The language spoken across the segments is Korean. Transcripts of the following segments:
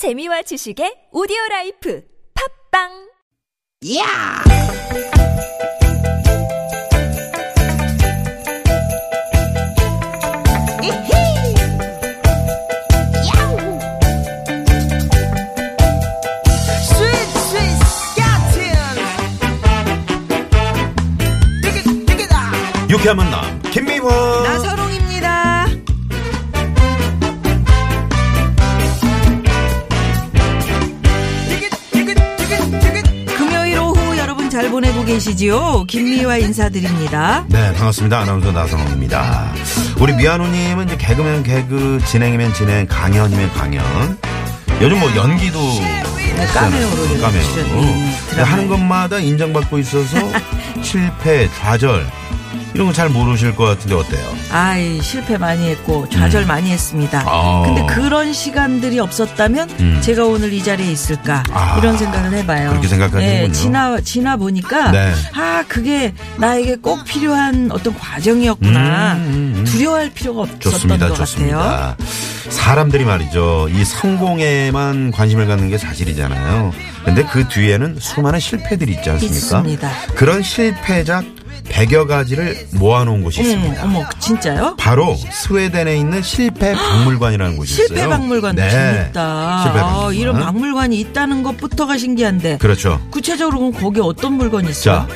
재미와 지식의 오디오 라이프 팝빵 야! 이히! 야우! 스윗 스윗 스카틴! 디귿 디귿아! 유쾌한 만남 김미화 나서롱 계시지요? 김미화 인사드립니다. 네 반갑습니다 아나운서 나성호입니다 우리 미아노님은 이제 개그면 개그 진행이면 진행 강연이면 강연 요즘 뭐 연기도 네, 근데 드라마에. 하는 것마다 인정받고 있어서 실패 좌절 이런 거 잘 모르실 것 같은데 어때요? 아이, 실패 많이 했고, 좌절 많이 했습니다. 음. 아. 근데 그런 시간들이 없었다면, 음. 제가 오늘 이 자리에 있을까? 아. 이런 생각을 해봐요. 그렇게 생각하시는군요. 네, 지나, 지나 보니까, 네. 아, 그게 나에게 꼭 필요한 어떤 과정이었구나. 음, 음, 음. 두려워할 필요가 없었던 좋습니다, 것 같아요. 좋습니다. 사람들이 말이죠. 이 성공에만 관심을 갖는 게 사실이잖아요. 근데 그 뒤에는 수많은 실패들이 있지 않습니까? 있습니다. 그런 실패작 100여 가지를 모아놓은 곳이 있습니다. 어머, 진짜요? 바로 스웨덴에 있는 실패 박물관이라는 곳이 있어요. 실패 박물관도 네. 재밌다. 실패 아, 박물관. 이런 박물관이 있다는 것부터가 신기한데. 그렇죠. 구체적으로 그럼 거기 어떤 물건이 있어요? 자,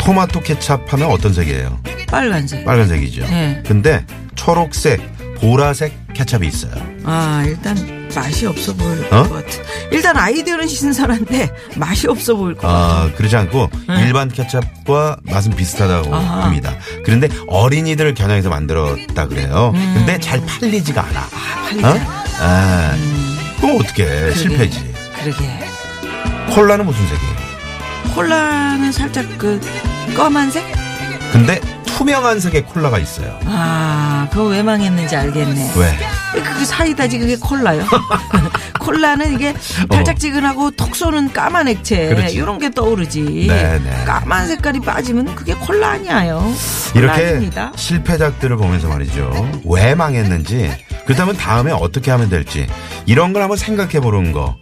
토마토 케찹 하면 어떤 색이에요? 빨간색. 빨간색이죠. 네. 근데 초록색, 보라색 케찹이 있어요. 아, 일단 맛이 없어 보일 어? 것 같아. 일단 아이디어는 신선한데 맛이 없어 보일 것 같아. 아, 그렇지 않고 네. 일반 케찹과 맛은 비슷하다고 아하. 합니다. 그런데 어린이들을 겨냥해서 만들었다 그래요. 음. 근데 잘 팔리지가 않아. 팔리지 어? 않아. 아, 그럼 어떻게. 실패지. 그러게. 콜라는 무슨 색이에요? 콜라는 살짝 그 검은색? 근데 투명한 색의 콜라가 있어요. 아, 그거 왜 망했는지 알겠네. 왜? 그게 사이다지 그게 콜라요. 콜라는 이게 달짝지근하고 톡 쏘는 까만 액체 어. 그렇지. 이런 게 떠오르지. 네네. 까만 색깔이 빠지면 그게 콜라 아니에요. 콜라 이렇게 아닙니다. 실패작들을 보면서 말이죠. 왜 망했는지, 그렇다면 다음에 어떻게 하면 될지, 이런 걸 한번 생각해 보는 거.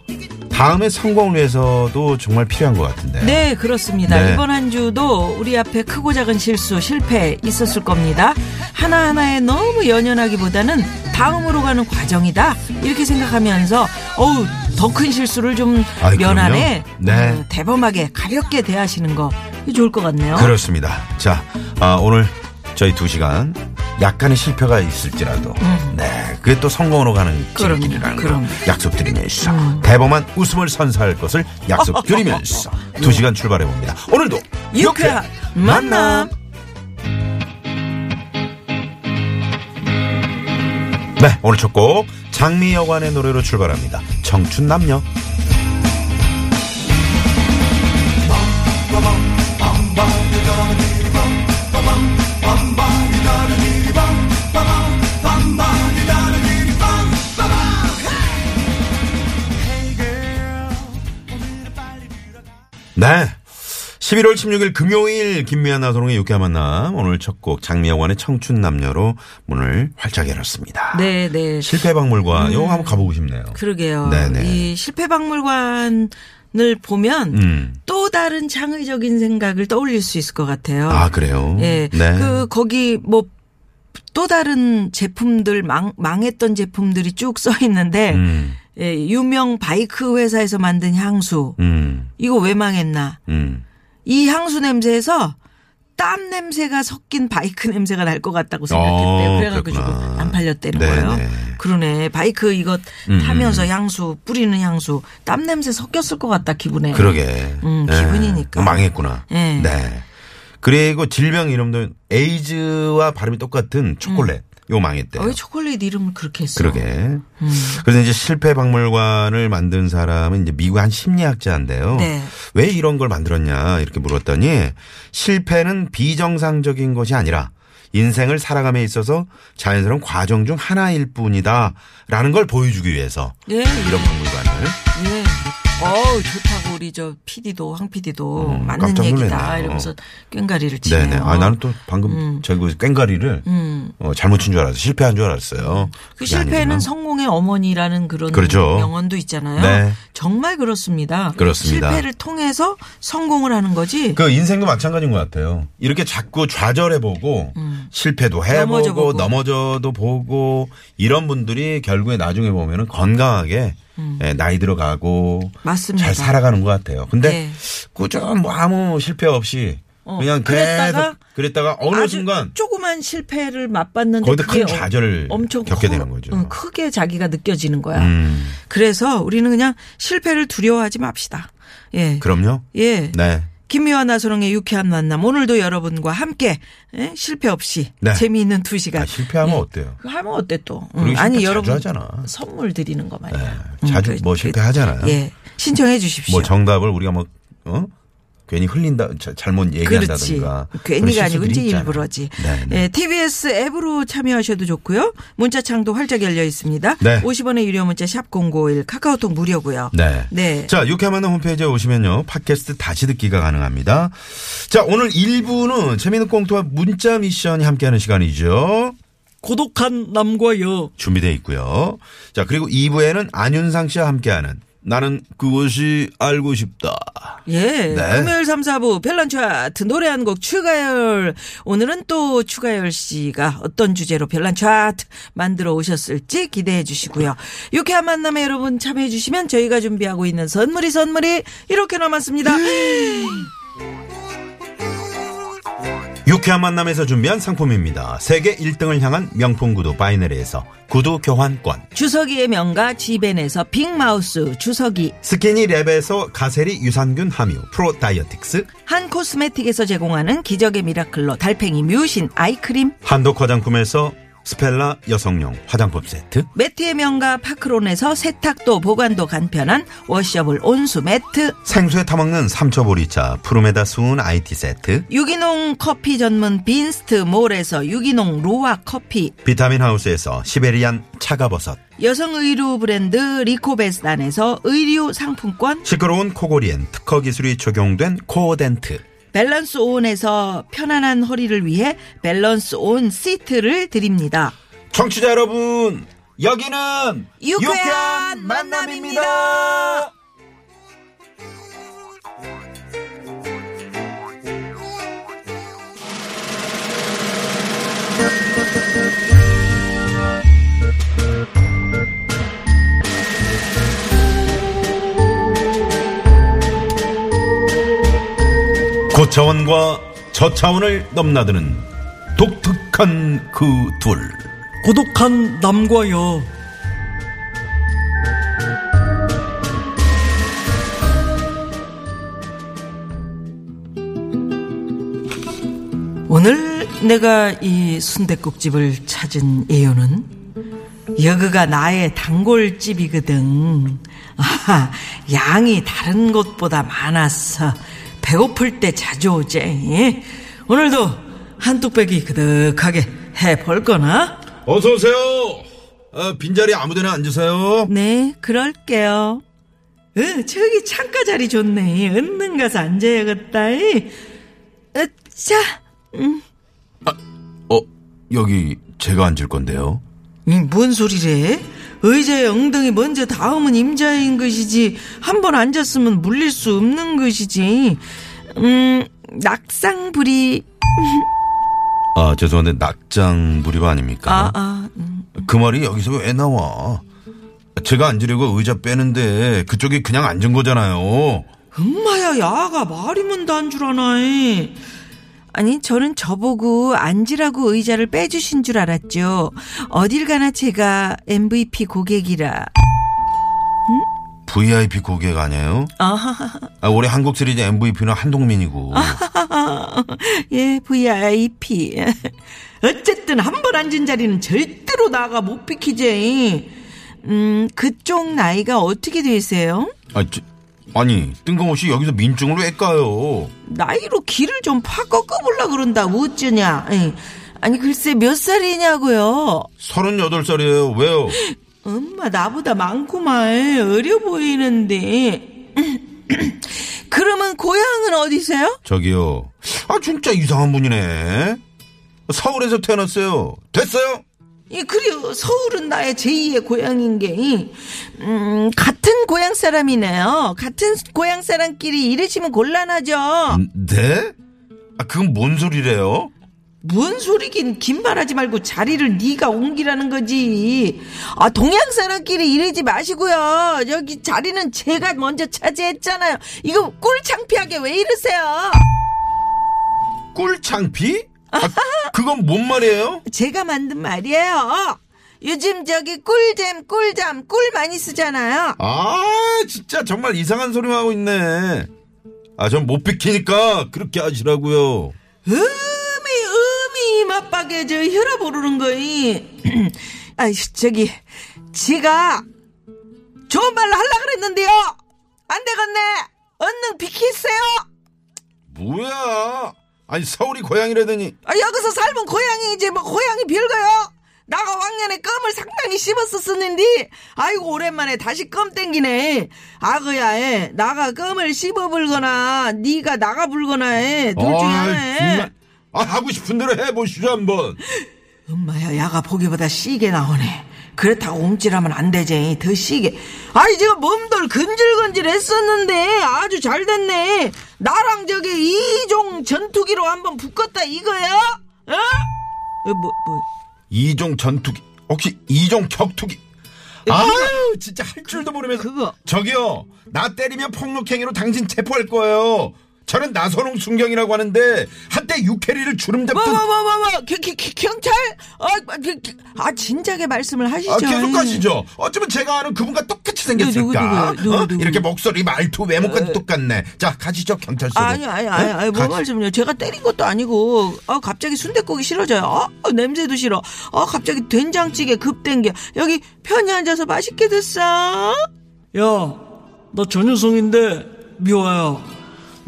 다음에 성공을 위해서도 정말 필요한 것 같은데. 네, 그렇습니다. 네. 이번 한 주도 우리 앞에 크고 작은 실수, 실패 있었을 겁니다. 하나하나에 너무 연연하기보다는 다음으로 가는 과정이다. 이렇게 생각하면서, 어우, 더 큰 실수를 좀 아이, 면안에. 네. 어, 대범하게 가볍게 대하시는 거 좋을 것 같네요. 그렇습니다. 자, 아, 오늘 저희 두 시간 약간의 실패가 있을지라도, 네, 그게 또 성공으로 가는 음. 길이라는 거 그럼. 음. 약속드리면서 대범한 웃음을 선사할 것을 약속드리면서 두 시간 출발해 봅니다. 오늘도 유쾌한 만남. 네, 오늘 첫 곡 장미여관의 노래로 출발합니다. 청춘 남녀. 네. 11월 16일 금요일 김미아 나소롱의 유쾌한 만남 오늘 첫 곡 장미여관의 청춘 남녀로 문을 활짝 열었습니다. 네, 네. 실패 박물관 이거 한번 가보고 싶네요. 그러게요. 네네. 이 실패 박물관 을 보면 음. 또 다른 창의적인 생각을 떠올릴 수 있을 것 같아요. 아 그래요? 예. 네. 그 거기 뭐또 다른 제품들 망 망했던 제품들이 쭉 써 있는데 음, 예, 유명 바이크 회사에서 만든 향수. 음, 이거 왜 망했나? 음. 이 향수 냄새에서 땀 냄새가 섞인 바이크 냄새가 날 것 같다고 생각했대요. 어, 그래가지고 그렇구나. 안 팔렸다는 네네. 거예요. 그러네. 바이크 이거 음, 타면서 향수 뿌리는 향수 땀 냄새 섞였을 것 같다 기분에. 그러게. 음, 네. 기분이니까. 망했구나. 예. 네. 그리고 질병 이름도 에이즈와 발음이 똑같은 초콜릿. 이거 망했대요. 어, 왜 초콜릿 이름을 그렇게 했어? 그러게. 그래서 이제 실패 박물관을 만든 사람은 이제 미국 한 심리학자인데요. 네. 왜 이런 걸 만들었냐 이렇게 물었더니 실패는 비정상적인 것이 아니라 인생을 살아감에 있어서 자연스러운 과정 중 하나일 뿐이다라는 걸 보여주기 위해서 예. 이런 박물관을 예. 어우 좋다고 우리 저 PD도 황 PD도 음, 맞는 깜짝 얘기다 놀랐네요. 이러면서 꽹가리를 치네요. 네네. 아, 나는 또 방금 저기 그 꽹가리를 어, 잘못 친 줄 알았어요. 실패한 줄 알았어요. 그 실패는 아니구나. 성공의 어머니라는 그런 그렇죠. 명언도 있잖아요. 네. 정말 그렇습니다. 그렇습니다. 실패를 통해서 성공을 하는 거지. 그 인생도 마찬가지인 것 같아요. 이렇게 자꾸 좌절해보고 실패도 해보고 음. 넘어져도 보고 이런 분들이 결국에 나중에 보면은 건강하게 예, 나이 들어가고 음. 맞습니다. 잘 살아가는 것 같아요. 근데 네. 꾸준 뭐 아무 실패 없이 어, 그냥 그랬다가 그랬다가 어느 순간 조그만 실패를 맛봤는데 거기다 큰 좌절을 엄청 겪게 커- 되는 거죠. 응, 크게 자기가 느껴지는 거야. 음, 그래서 우리는 그냥 실패를 두려워하지 맙시다. 예. 그럼요. 예. 네. 김미화 나소롱의 유쾌한 만남 오늘도 여러분과 함께 예? 실패 없이 네. 재미있는 두 시간. 아, 실패하면 예. 어때요? 하면 어때 또? 음, 아니 여러분 하잖아. 선물 드리는 거 말이야. 네. 자주 뭐 실패하잖아요. 예. 신청해 주십시오. 뭐 정답을 우리가 뭐 어? 괜히 흘린다 자- 잘못. 얘기한다든가 괜히가 아니고 이제 있잖아요. 일부러지. 네, 네. 예, TBS 앱으로 참여하셔도 좋고요. 문자 창도 활짝 열려 있습니다. 네. 50원의 유료 문자 샵 #051 카카오톡 무료고요. 네. 네. 자, 유쾌한 만남 홈페이지에 오시면요. 팟캐스트 다시 듣기가 가능합니다. 자, 오늘 1부는 재미있는 꽁트와 문자 미션이 함께하는 시간이죠. 고독한 남과 여. 준비되어 있고요. 자, 그리고 2부에는 안윤상 씨와 함께하는 나는 그것이 알고 싶다. 예. 네. 금요일 3, 4부 별난 차트 노래 한 곡 추가열. 오늘은 또 추가열 씨가 어떤 주제로 별난 차트 만들어 오셨을지 기대해 주시고요. 유쾌한 만남에 여러분 참여해 주시면 저희가 준비하고 있는 선물이 선물이 이렇게 남았습니다. 유쾌한 만남에서 준비한 상품입니다. 세계 1등을 향한 명품 구두 바이너리에서 구두 교환권. 주서기의 명가 지벤에서 빅마우스 주서기 스키니 랩에서 가세리 유산균 함유 프로 다이어틱스. 한 코스메틱에서 제공하는 기적의 미라클로 달팽이 뮤신 아이크림 한독 화장품에서 스펠라 여성용 화장품 세트. 매트의 명가 파크론에서 세탁도 보관도 간편한 washable 온수 매트 생수에 타먹는 삼초보리차 푸르메다 수은 IT 세트. 유기농 커피 전문 빈스트 몰에서 유기농 루아 커피 비타민 하우스에서 시베리안 차가버섯. 여성 의류 브랜드 리코베스단에서 의류 상품권 시끄러운 코골이엔 특허 기술이 적용된 코어덴트. 밸런스 온에서 편안한 허리를 위해 밸런스 온 시트를 드립니다. 청취자 여러분, 여기는 유쾌한 만남입니다. 고 차원과 저차원을 넘나드는 독특한 그 둘. 고독한 남과 여 오늘 내가 이 순댓국집을 찾은 이유는 여기가 나의 단골집이거든. 아, 양이 다른 곳보다 많았어. 배고플 때 자주 오지. 예? 오늘도 한 뚝배기 그득하게 해볼 거나? 어서 오세요. 아, 빈자리 아무데나 앉으세요. 네, 그럴게요. 어, 저기 창가 자리 좋네. 은능 가서 앉아야겠다. 이. 어, 자, 어, 여기 제가 앉을 건데요. 이, 뭔 소리래? 의자에 엉덩이 먼저 닿으면 임자인 것이지. 한 번 앉았으면 물릴 수 없는 것이지. 음, 낙상불이. 아, 죄송한데 낙장 무리가 아닙니까? 아, 아, 음. 그 말이 여기서 왜 나와? 제가 앉으려고 의자 빼는데 그쪽이 그냥 앉은 거잖아요. 엄마야, 야가 말이면 단줄 아나. 이. 아니, 저는 저보고 앉으라고 의자를 빼주신 줄 알았죠. 어딜 가나 제가 MVP 고객이라. VIP 고객 아니에요? 아하하, 아, 올해 한국 시리즈 MVP는 한동민이고. 예, VIP. 어쨌든 한 번 앉은 자리는 절대로 나가 못 비키지. 음, 그쪽 나이가 어떻게 되세요? 아, 저, 아니 뜬금없이 여기서 민증을 왜 까요? 나이로 길을 좀 파 꺾어보려 그런다. 어쩌냐. 예. 아니, 글쎄 몇 살이냐고요. 38살이에요. 왜요? 엄마 나보다 많구만 어려 보이는데 그러면 고향은 어디세요? 저기요. 아, 진짜 이상한 분이네. 서울에서 태어났어요. 됐어요? 예, 그래요. 서울은 나의 제2의 고향인 게, 음, 같은 고향 사람이네요. 같은 고향 사람끼리 이러시면 곤란하죠. 네? 아, 그건 뭔 소리래요? 뭔 소리긴 긴 말하지 말고 자리를 네가 옮기라는 거지. 아 동양 사람끼리 이러지 마시고요. 여기 자리는 제가 먼저 차지했잖아요. 이거 꿀 창피하게 왜 이러세요? 꿀 창피? 아, 그건 뭔 말이에요? 제가 만든 말이에요. 요즘 저기 꿀잼 꿀잠 꿀 많이 쓰잖아요. 아, 진짜 정말 이상한 소리만 하고 있네. 아, 전 못 비키니까 그렇게 하시라고요. 음이 음이 맞박에 저 혈압 오르는 거이. 아 저기 지가 좋은 말로 하려 그랬는데요. 안 되겠네. 얼른 비키세요. 뭐야? 아니, 서울이 고향이라더니. 아, 여기서 살면 고향이 이제 뭐 고향이 별거요. 나가 왕년에 껌을 상당히 씹었었는데 아이고 오랜만에 다시 껌 땡기네 아그야 해 나가 껌을 씹어 불거나 네가 나가 불거나 해둘 중에 하나. 아, 하고 싶은 대로 해보시죠, 한번. 엄마야 야가 보기보다 시게 나오네 그렇다고 움찔하면 안 되지 더 시게 아니 지금 몸들 근질근질 했었는데 아주 잘 됐네 나랑 저기 이종 전투기로 한번 붙었다 이거야 어? 어, 뭐, 뭐. 이종 전투기. 혹시 이종 격투기? 아유, 진짜 할 줄도 모르면서. 그거. 저기요, 나 때리면 폭력행위로 당신 체포할 거예요. 저는 나선홍 순경이라고 하는데 한때 육해리를 주름 잡던 뭐, 뭐, 뭐, 뭐, 뭐, 경찰? 아, 그, 기, 아, 진작에 말씀을 하시죠. 아, 계속 가시죠. 어쩌면 제가 아는 그분과 똑같이 생겼을까? 누구? 누구, 어? 누구? 이렇게 목소리, 말투, 외모까지 똑같네. 자, 가시죠, 경찰서로. 아니, 아니, 아니, 아니, 뭐 가시- 말씀요. 제가 때린 것도 아니고, 아, 갑자기 순대국이 싫어져요. 아, 냄새도 싫어. 아, 갑자기 된장찌개 급 땡겨. 여기 편히 앉아서 맛있게 됐어. 야, 나 전효성인데 미화야.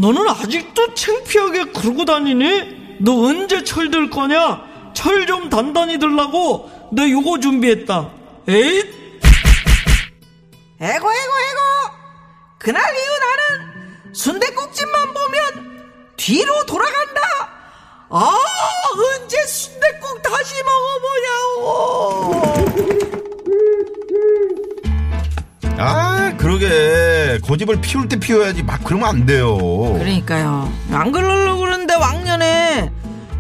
너는 아직도 창피하게 그러고 다니니? 너 언제 철들 거냐? 철 좀 단단히 들라고 내 요거 준비했다. 에잇! 에고, 에고, 에고. 그날 이후 나는 순대국집만 보면 뒤로 돌아간다. 아, 언제 순대국 다시 먹어보냐고. 아, 그러게. 고집을 피울 때 피워야지. 막 그러면 안 돼요. 그러니까요. 안 그러려고 그러는데 왕년에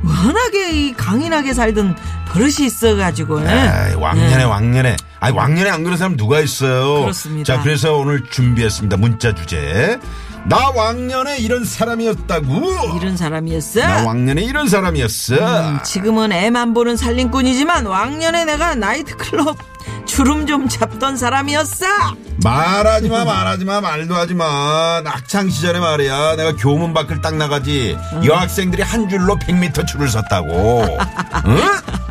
워낙에 이 강인하게 살던 버릇이 있어가지고. 예. 에이, 왕년에 예. 왕년에 아니 왕년에 안 그런 사람 누가 있어요 그렇습니다. 자 그래서 오늘 준비했습니다 문자 주제 나 왕년에 이런 사람이었다고 이런 사람이었어. 나 왕년에 이런 사람이었어 음, 지금은 애만 보는 살림꾼이지만 왕년에 내가 나이트클럽 주름 좀 잡던 사람이었어. 말하지 마 말하지 마 말도 하지마 학창시절에 말이야 내가 교문 밖을 딱 나가지 여학생들이 한 줄로 100m 줄을 섰다고 응?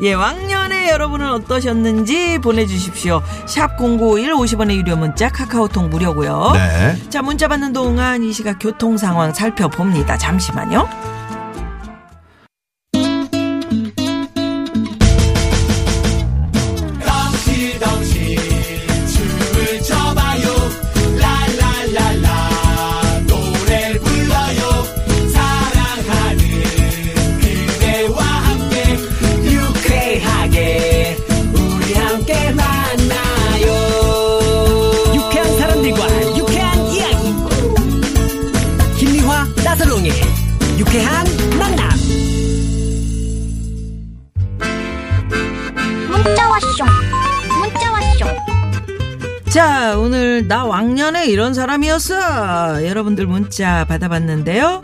예, 왕년에 여러분은 어떠셨는지 보내주십시오. 샵 0951 50원의 유료 문자 카카오톡 무료고요. 네. 자, 문자 받는 동안 이 시각 교통 상황 살펴봅니다. 잠시만요. 자, 오늘 나 왕년에 이런 사람이었어. 여러분들 문자 받아봤는데요.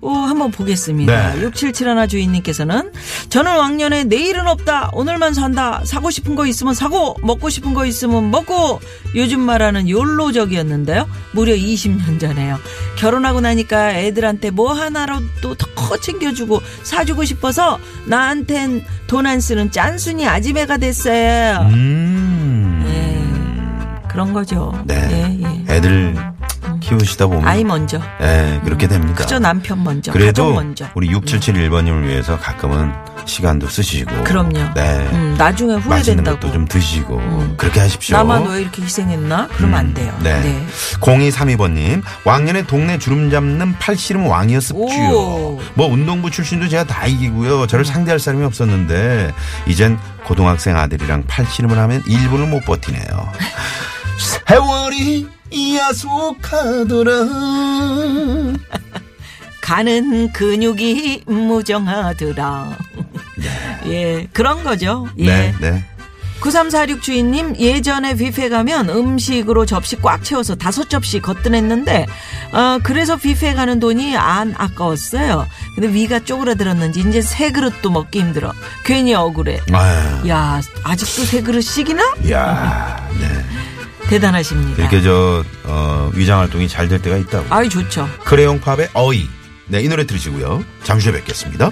오, 한번 보겠습니다. 네. 6771 주인님께서는 저는 왕년에 내일은 없다. 오늘만 산다. 사고 싶은 거 있으면 사고, 먹고 싶은 거 있으면 먹고. 요즘 말하는 욜로적이었는데요. 무려 20년 전에요. 결혼하고 나니까 애들한테 뭐 하나라도 더 챙겨주고 사주고 싶어서 나한텐 돈 안 쓰는 짠순이 아지매가 됐어요. 음. 예, 그런 거죠. 네. 예, 예. 애들 키우시다 보면 아이 먼저. 예, 그렇게 됩니다. 그저 남편 먼저. 그래도 먼저. 우리 6771번님을 위해서 가끔은 시간도 쓰시고. 그럼요. 네. 음, 나중에 맛있는 후회된다고. 음. 것도 좀 드시고 그렇게 하십시오. 나만 왜 이렇게 희생했나? 그러면 안 돼요. 네. 0232번님, 왕년에 동네 주름 잡는 팔씨름 왕이었습지요. 오. 뭐 운동부 출신도 제가 다 이기고요. 저를 상대할 사람이 없었는데, 이젠 고등학생 아들이랑 팔씨름을 하면 1분을 못 버티네요. 세월이 야속하더라. 가는 근육이 무정하더라. 예, 그런 거죠. 예. 네, 네. 9346 주인님 예전에 뷔페 가면 음식으로 접시 꽉 채워서 다섯 접시 거뜬했는데 어 그래서 뷔페 가는 돈이 안 아까웠어요. 근데 위가 쪼그라들었는지 이제 세 그릇도 먹기 힘들어. 괜히 억울해. 아유, 야 아직도 세 그릇씩이나 야, 네. 대단하십니다. 이렇게 저, 어, 위장 활동이 잘 될 때가 있다고. 아이 좋죠. 크레용 팝의 어이. 네, 이 노래 들으시고요. 잠시 후에 뵙겠습니다.